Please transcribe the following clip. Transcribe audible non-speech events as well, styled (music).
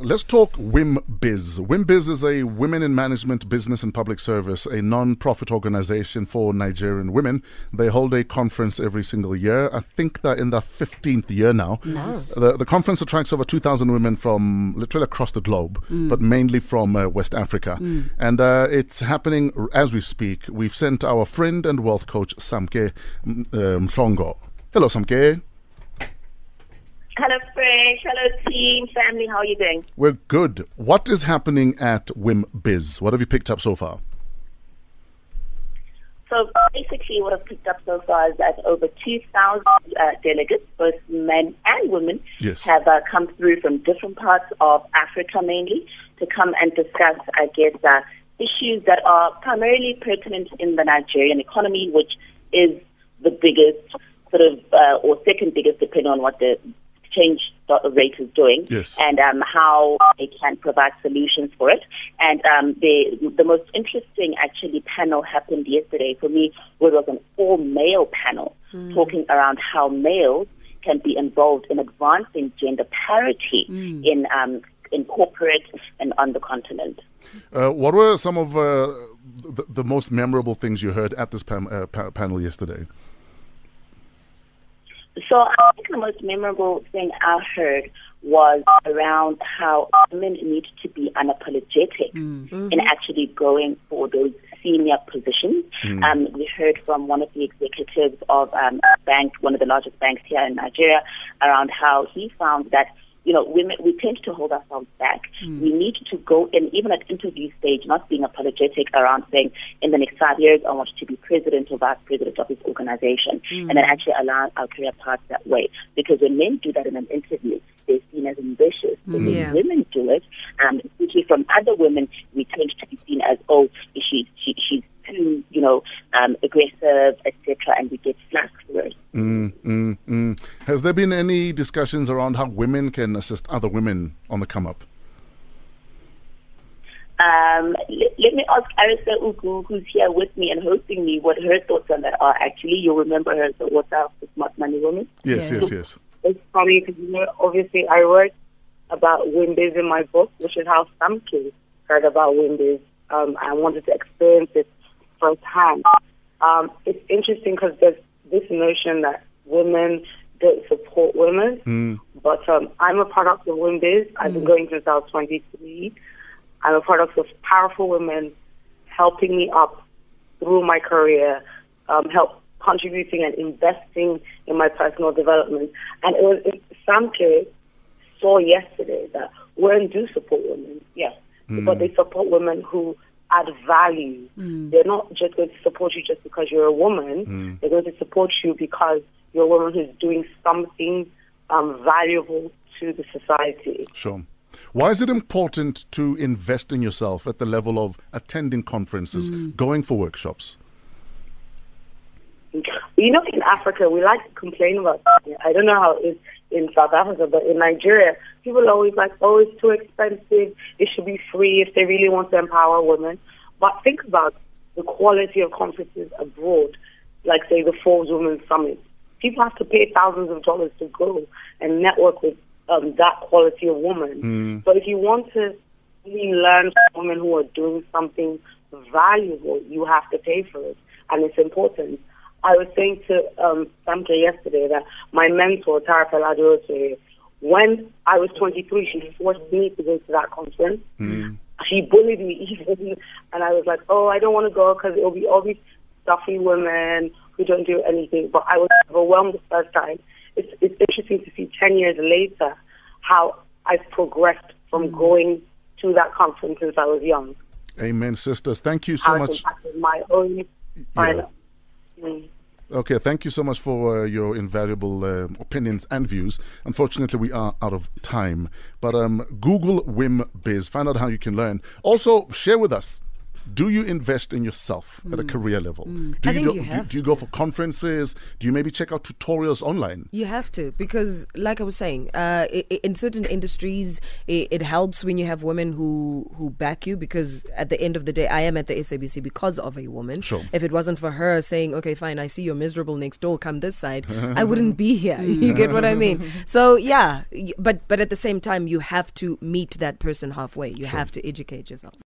Let's talk WIMBIZ. WIMBIZ is a women in management, business, and public service, a non profit organization for Nigerian women. They hold a conference every single year. I think they're in their 15th year now. Nice. The, the conference attracts over 2,000 women from literally across the globe, but mainly from uh, West Africa. And uh, it's happening as we speak. We've sent our friend and wealth coach, Samke um, Mhlongo. Hello, Samke. Hello, Fresh. Hello, team, family. How are you doing? We're good. What is happening at Wim Biz? What have you picked up so far? So basically, what I've picked up so far is that over 2,000 uh, delegates, both men and women, Yes. have uh, come through from different parts of Africa mainly to come and discuss, I guess, uh, issues that are primarily pertinent in the Nigerian economy, which is the biggest sort of, uh, or second biggest, depending on what the exchange rate is doing, Yes. and um, how they can provide solutions for it. And um, the the most interesting actually panel happened yesterday for me, where it was an all male panel talking around how males can be involved in advancing gender parity in um, in corporate and on the continent. Uh, what were some of uh, the, the most memorable things you heard at this pam- uh, pa- panel yesterday? So I think the most memorable thing I heard was around how women need to be unapologetic in actually going for those senior positions. Um, we heard from one of the executives of um, a bank, one of the largest banks here in Nigeria, around how he found that you know, women, we tend to hold ourselves back. We need to go in, even at interview stage, not being apologetic around saying, in the next five years, I want to be president or vice president of this organization, and then actually allow our career paths that way. Because when men do that in an interview, they're seen as ambitious. But when Yeah. women do it, um, especially from other women, we tend to be seen as, oh, she's, she, she's too, you know, um, aggressive, etc., and we get flack for it. Mm, mm, mm. Has there been any discussions around how women can assist other women on the come up? Um, let, let me ask Arese Ugwu, who's here with me and hosting me, what her thoughts on that are. Actually, you'll remember her, as the What's Up, the Smart Money Woman. Yes, Yeah. yes, yes. it's funny because you know, obviously I wrote about WIMBIZ in my book, which is how some kids heard about WIMBIZ. Um, I wanted to experience it firsthand. Um, it's interesting because there's this notion that women don't support women, Mm, but um, I'm a product of WIMBIZ. I've been going since I was 23. I'm a product of powerful women helping me up through my career, um, help contributing and investing in my personal development. And it was it, Samke saw yesterday that women do support women, yes, but they support women who add value. They're not just going to support you just because you're a woman. They're going to support you because you're a woman who's doing something um, valuable to the society. sure. Why is it important to invest in yourself at the level of attending conferences, going for workshops? You know, in Africa, we like to complain about. I don't know how it is in South Africa, but in Nigeria, people are always like, "Oh, it's too expensive. It should be free if they really want to empower women." But think about the quality of conferences abroad, like say the Forbes Women's Summit. People have to pay thousands of dollars to go and network with um, that quality of woman. So if you want to really learn from women who are doing something valuable, you have to pay for it, and it's important. I was saying to um, Samke yesterday that my mentor, Tara Fela-Durotoye, when I was 23, she forced me to go to that conference. She bullied me (laughs) even, and I was like, "Oh, I don't want to go because it'll be all these stuffy women who don't do anything." But I was overwhelmed the first time. It's it's interesting to see 10 years later how I've progressed from going to that conference since I was young. Amen, sisters. Thank you so much. my own. finance. Mm. Okay, thank you so much for uh, your invaluable uh, opinions and views. Unfortunately, we are out of time. But um, Google WIM Biz, find out how you can learn. Also, share with us Do you invest in yourself at a career level? Do Mm. I think go, you do, have do you go for conferences? Do you maybe check out tutorials online? You have to because, like I was saying, uh, i i in certain industries, it, it helps when you have women who who back you. Because at the end of the day, I am at the SABC because of a woman. Sure. If it wasn't for her saying, "Okay, fine, I see you're miserable next door, come this side," I (laughs) wouldn't be here. you get what I mean? (laughs) So yeah, but but at the same time, you have to meet that person halfway. You have to educate yourself.